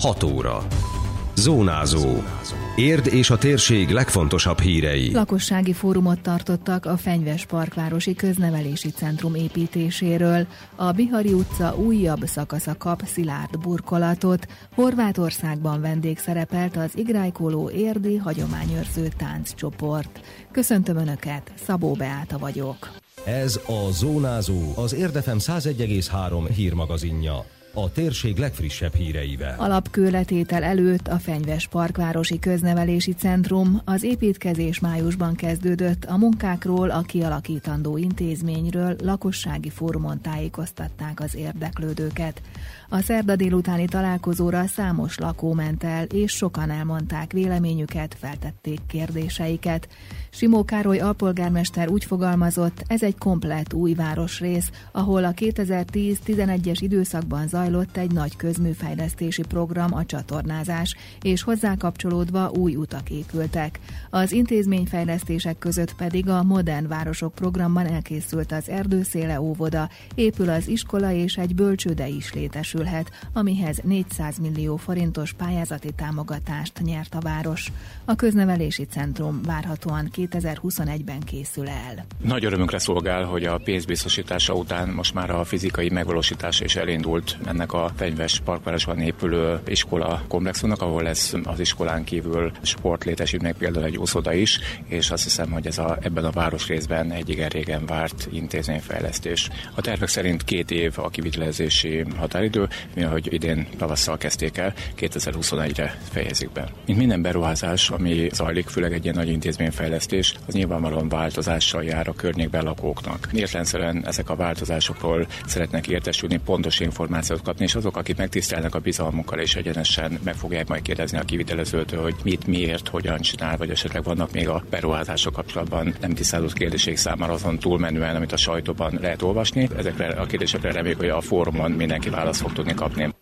6 óra. Zónázó. Érd és a térség legfontosabb hírei. Lakossági fórumot tartottak a Fenyves Parkvárosi Köznevelési Centrum építéséről. A Bihari utca újabb szakasza kap szilárd burkolatot. Horvátországban vendég szerepelt az Igrájkoló érdi hagyományőrző tánccsoport. Köszöntöm Önöket, Szabó Beáta vagyok. Ez a Zónázó, az Érdefem 101,3 hírmagazinja a térség legfrissebb híreivel. Alapkőletétel előtt a Fenyves Parkvárosi Köznevelési Centrum az építkezés májusban kezdődött, a munkákról, a kialakítandó intézményről lakossági fórumon tájékoztatták az érdeklődőket. A szerda délutáni találkozóra számos lakó ment el, és sokan elmondták véleményüket, feltették kérdéseiket. Simó Károly alpolgármester úgy fogalmazott, ez egy komplett új városrész, ahol a 2010-11-es időszakban zajlott egy nagy közműfejlesztési program a csatornázás, és hozzá kapcsolódva új utak épültek. Az intézményfejlesztések között pedig a Modern Városok programban elkészült az erdőszéle óvoda, épül az iskola és egy bölcsőde is létesülhet, amihez 400 millió forintos pályázati támogatást nyert a város. A köznevelési centrum várhatóan 2021-ben készül el. Nagy örömünkre szolgál, hogy a pénzbiztosítása után most már a fizikai megvalósítása is elindult ennek a Fenyves Parkvárosban épülő iskola komplexumnak, ahol lesz az iskolán kívül sportlétesítmény, például egy úszoda is, és azt hiszem, hogy ez a, ebben a városrészben egy igen régen várt intézményfejlesztés. A tervek szerint két év a kivitelezési határidő, mi ahogy idén tavasszal kezdték el, 2021-re fejezik be. Mint minden beruházás, ami zajlik, főleg egy ilyen nagy intézményfejlesztés, az nyilvánvalóan változással jár a környékben lakóknak. Értelemszerűen ezek a változásokról szeretnek értesülni, pontos információt kapni, és azok, akik megtisztelnek a bizalmukkal és egyenesen meg fogják majd kérdezni a kivitelezőtől, hogy mit, miért, hogyan csinál, vagy esetleg vannak még a beruházások kapcsolatban nem tisztázott kérdések számára azon túlmenően, amit a sajtóban lehet olvasni. Ezekre a kérdésekre reméljük, hogy a fórumon mindenki választ fog tudni kapni.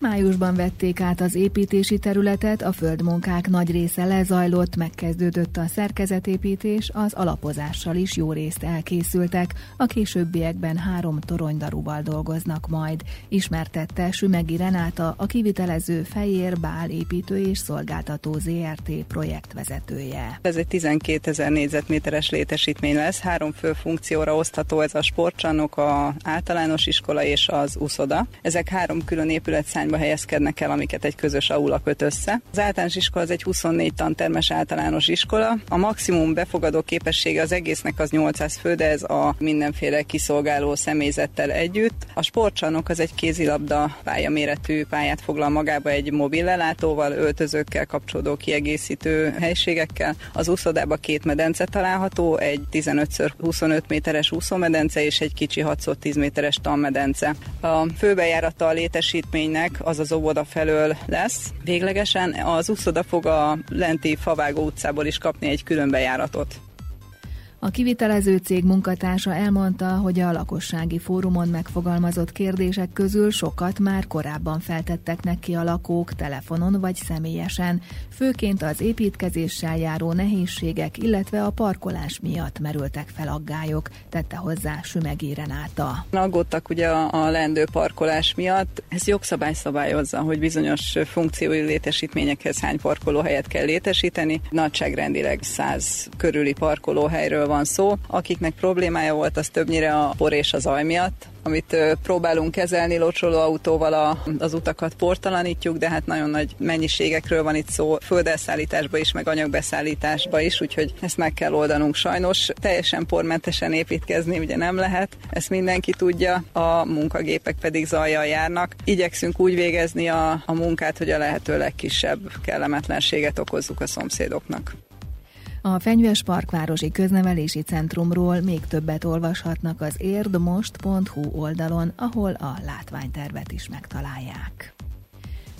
Májusban vették át az építési területet, a földmunkák nagy része lezajlott, megkezdődött a szerkezetépítés, az alapozással is jó részt elkészültek, a későbbiekben három toronydarúval dolgoznak majd, ismertette Sümegi Renáta, a kivitelező Fejér Bál építő és szolgáltató ZRT projektvezetője. Ez egy 12 ezer négyzetméteres létesítmény lesz, három fő funkcióra osztható ez a sportcsarnok, a általános iskola és az úszoda. Ezek három külön épület irányba helyezkednek el, amiket egy közös aula köt össze. Az általános iskola az egy 24 tantermes általános iskola. A maximum befogadó képessége az egésznek az 800 fő, de ez a mindenféle kiszolgáló személyzettel együtt. A sportcsarnok az egy kézilabda pályaméretű pályát foglal magába egy mobil lelátóval, öltözőkkel kapcsolódó kiegészítő helységekkel. Az úszodába két medence található, egy 15x25 méteres úszómedence és egy kicsi 6x10 méteres tanmedence. A főbejárata a létesítménynek az az óvoda felől lesz. Véglegesen az úszoda fog a lenti Favágó utcából is kapni egy külön bejáratot. A kivitelező cég munkatársa elmondta, hogy a lakossági fórumon megfogalmazott kérdések közül sokat már korábban feltettek neki a lakók telefonon vagy személyesen, főként az építkezéssel járó nehézségek, illetve a parkolás miatt merültek fel aggályok, tette hozzá Sümegi Renáta. Aggódtak ugye a, a lendő parkolás miatt. Ez jogszabály szabályozza, hogy bizonyos funkciói létesítményekhez hány parkolóhelyet kell létesíteni. Nagyságrendileg 100 körüli parkolóhelyről van szó. Akiknek problémája volt, az többnyire a por és az zaj miatt, amit próbálunk kezelni locsoló autóval a, az utakat portalanítjuk, de hát nagyon nagy mennyiségekről van itt szó, földelszállításba is, meg anyagbeszállításba is, úgyhogy ezt meg kell oldanunk sajnos. Teljesen pormentesen építkezni ugye nem lehet, ezt mindenki tudja, a munkagépek pedig zajjal járnak. Igyekszünk úgy végezni a, a munkát, hogy a lehető legkisebb kellemetlenséget okozzuk a szomszédoknak. A Fenyves Parkvárosi Köznevelési Centrumról még többet olvashatnak az érdmost.hu oldalon, ahol a látványtervet is megtalálják.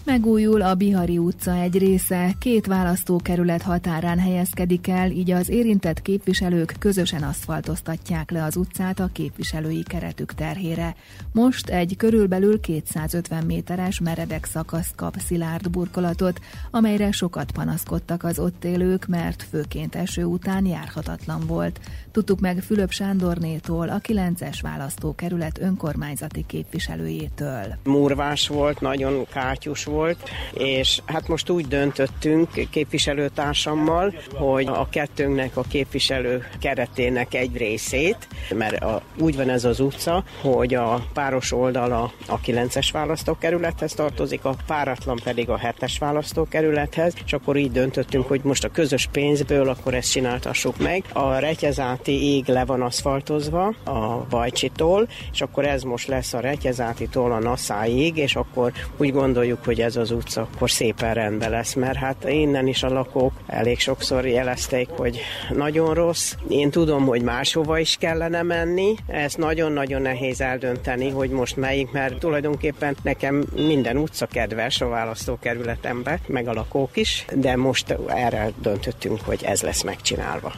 Megújul a Bihari utca egy része, két választókerület határán helyezkedik el, így az érintett képviselők közösen aszfaltoztatják le az utcát a képviselői keretük terhére. Most egy körülbelül 250 méteres meredek szakasz kap szilárd burkolatot, amelyre sokat panaszkodtak az ott élők, mert főként eső után járhatatlan volt. Tudtuk meg Fülöp Sándornétól, a 9-es választókerület önkormányzati képviselőjétől. Murvás volt, nagyon kátyus volt, volt, és hát most úgy döntöttünk képviselőtársammal, hogy a kettőnknek a képviselő keretének egy részét, mert a, úgy van ez az utca, hogy a páros oldala a 9-es választókerülethez tartozik, a páratlan pedig a 7-es választókerülethez, és akkor így döntöttünk, hogy most a közös pénzből akkor ezt csináltassuk meg. A Retyezáti ég le van aszfaltozva a Bajcsitól, és akkor ez most lesz a Retyezátitól a Naszáig, és akkor úgy gondoljuk, hogy ez az utca akkor szépen rendben lesz, mert hát innen is a lakók elég sokszor jelezték, hogy nagyon rossz. Én tudom, hogy máshova is kellene menni, ezt nagyon-nagyon nehéz eldönteni, hogy most melyik, mert tulajdonképpen nekem minden utca kedves a választókerületembe, meg a lakók is, de most erre döntöttünk, hogy ez lesz megcsinálva.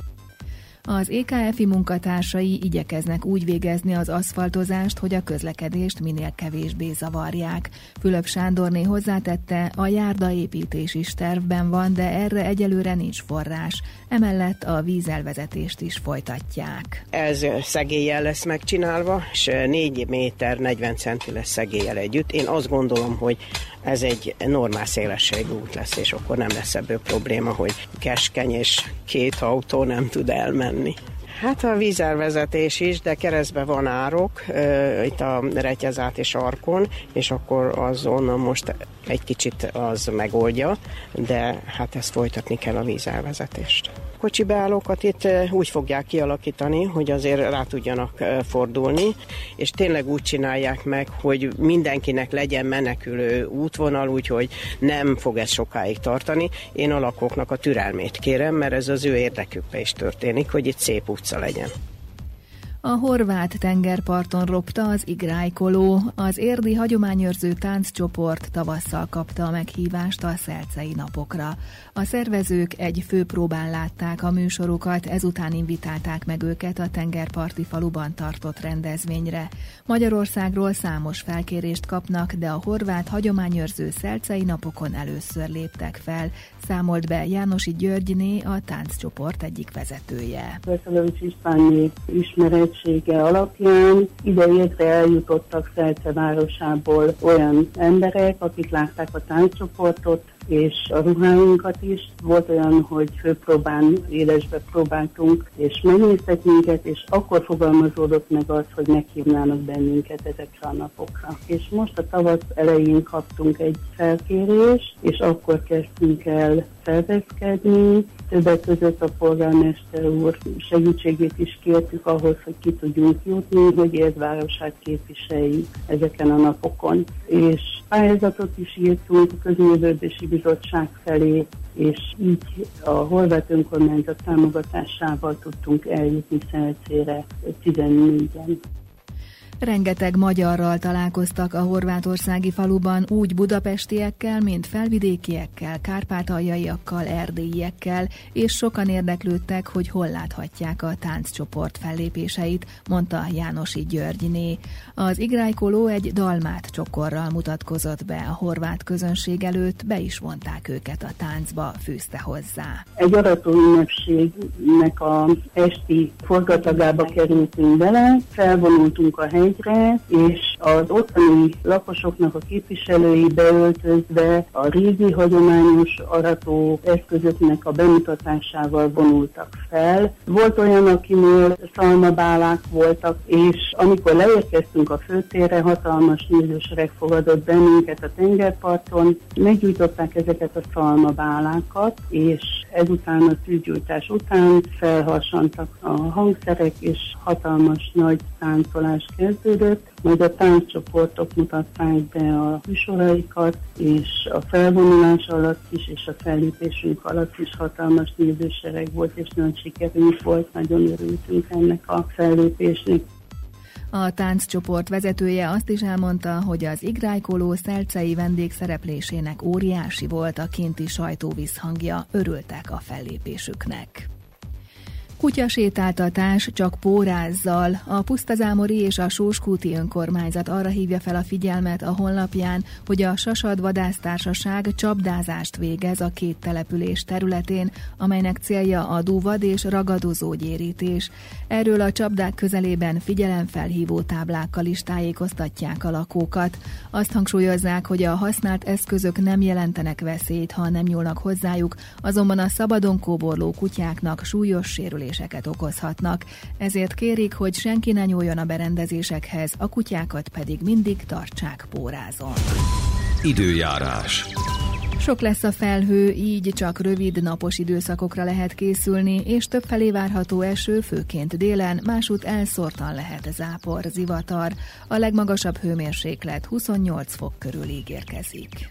Az EKF-i munkatársai igyekeznek úgy végezni az aszfaltozást, hogy a közlekedést minél kevésbé zavarják. Fülöp Sándorné hozzátette, a járdaépítés is tervben van, de erre egyelőre nincs forrás. Emellett a vízelvezetést is folytatják. Ez szegéllyel lesz megcsinálva, és 4 méter 40 centi lesz szegéllyel együtt. Én azt gondolom, hogy ez egy normál szélességű út lesz, és akkor nem lesz ebből probléma, hogy keskeny és két autó nem tud elmenni. Hát a vízelvezetés is, de keresztbe van árok, itt a Retyezát és Arkon, és akkor az onnan most egy kicsit az megoldja, de hát ezt folytatni kell a vízelvezetést kocsi beállókat itt úgy fogják kialakítani, hogy azért rá tudjanak fordulni, és tényleg úgy csinálják meg, hogy mindenkinek legyen menekülő útvonal, úgyhogy nem fog ez sokáig tartani. Én a lakóknak a türelmét kérem, mert ez az ő érdekükbe is történik, hogy itt szép utca legyen. A horvát tengerparton ropta az igrájkoló, az érdi hagyományőrző tánccsoport tavasszal kapta a meghívást a szelcei napokra. A szervezők egy főpróbán látták a műsorokat, ezután invitálták meg őket a tengerparti faluban tartott rendezvényre. Magyarországról számos felkérést kapnak, de a horvát hagyományőrző szelcei napokon először léptek fel, számolt be Jánosi Györgyné, a tánccsoport egyik vezetője. Köszönöm Istványi ismerettsége alapján ideértre eljutottak Szelce városából olyan emberek, akik látták a tánccsoportot, és a ruháinkat is. Volt olyan, hogy főpróbán, élesbe próbáltunk, és megnéztek minket, és akkor fogalmazódott meg az, hogy meghívnának bennünket ezekre a napokra. És most a tavasz elején kaptunk egy felkérést, és akkor kezdtünk el szervezkedni. Többek között a polgármester úr segítségét is kértük ahhoz, hogy ki tudjunk jutni, hogy Érdvárosát képviseljük ezeken a napokon. És pályázatot is írtunk a Közművődési Bizottság felé, és így a horvát önkormányzat támogatásával tudtunk eljutni Szelcére 14-en. Rengeteg magyarral találkoztak a horvátországi faluban, úgy budapestiekkel, mint felvidékiekkel, kárpátaljaiakkal, erdélyiekkel, és sokan érdeklődtek, hogy hol láthatják a tánccsoport fellépéseit, mondta Jánosi Györgyné. Az igrájkoló egy dalmát csokorral mutatkozott be a horvát közönség előtt, be is vonták őket a táncba, fűzte hozzá. Egy arató ünnepségnek a esti forgatagába kerültünk bele, felvonultunk a hely hegyre, és az ottani lakosoknak a képviselői beöltözve a régi hagyományos arató eszközöknek a bemutatásával vonultak fel. Volt olyan, akinél szalmabálák voltak, és amikor leérkeztünk a főtérre, hatalmas nézősereg fogadott bennünket a tengerparton, meggyújtották ezeket a szalmabálákat, és ezután a tűzgyújtás után felharsantak a hangszerek, és hatalmas nagy táncolás kezdődött, majd a tánccsoportok mutatták be a műsoraikat, és a felvonulás alatt is, és a fellépésünk alatt is hatalmas nézősereg volt, és nagy sikerünk volt, nagyon örültünk ennek a fellépésnek. A tánccsoport vezetője azt is elmondta, hogy az igrájkoló szelcei vendégszereplésének óriási volt a kinti sajtó visszhangja, örültek a fellépésüknek. Kutyasétáltatás csak pórázzal. A Pusztazámori és a Sóskúti önkormányzat arra hívja fel a figyelmet a honlapján, hogy a Sasad Vadásztársaság csapdázást végez a két település területén, amelynek célja a dúvad és ragadozó gyérítés. Erről a csapdák közelében figyelemfelhívó táblákkal is tájékoztatják a lakókat. Azt hangsúlyozzák, hogy a használt eszközök nem jelentenek veszélyt, ha nem nyúlnak hozzájuk, azonban a szabadon kóborló kutyáknak súlyos sérülés sérüléseket okozhatnak, ezért kérik, hogy senki ne nyúljon a berendezésekhez, a kutyákat pedig mindig tartsák pórázon. Időjárás. Sok lesz a felhő, így csak rövid napos időszakokra lehet készülni, és többfelé várható eső, főként délen, másút elszórtan lehet zápor, zivatar. A legmagasabb hőmérséklet 28 fok körül ígérkezik.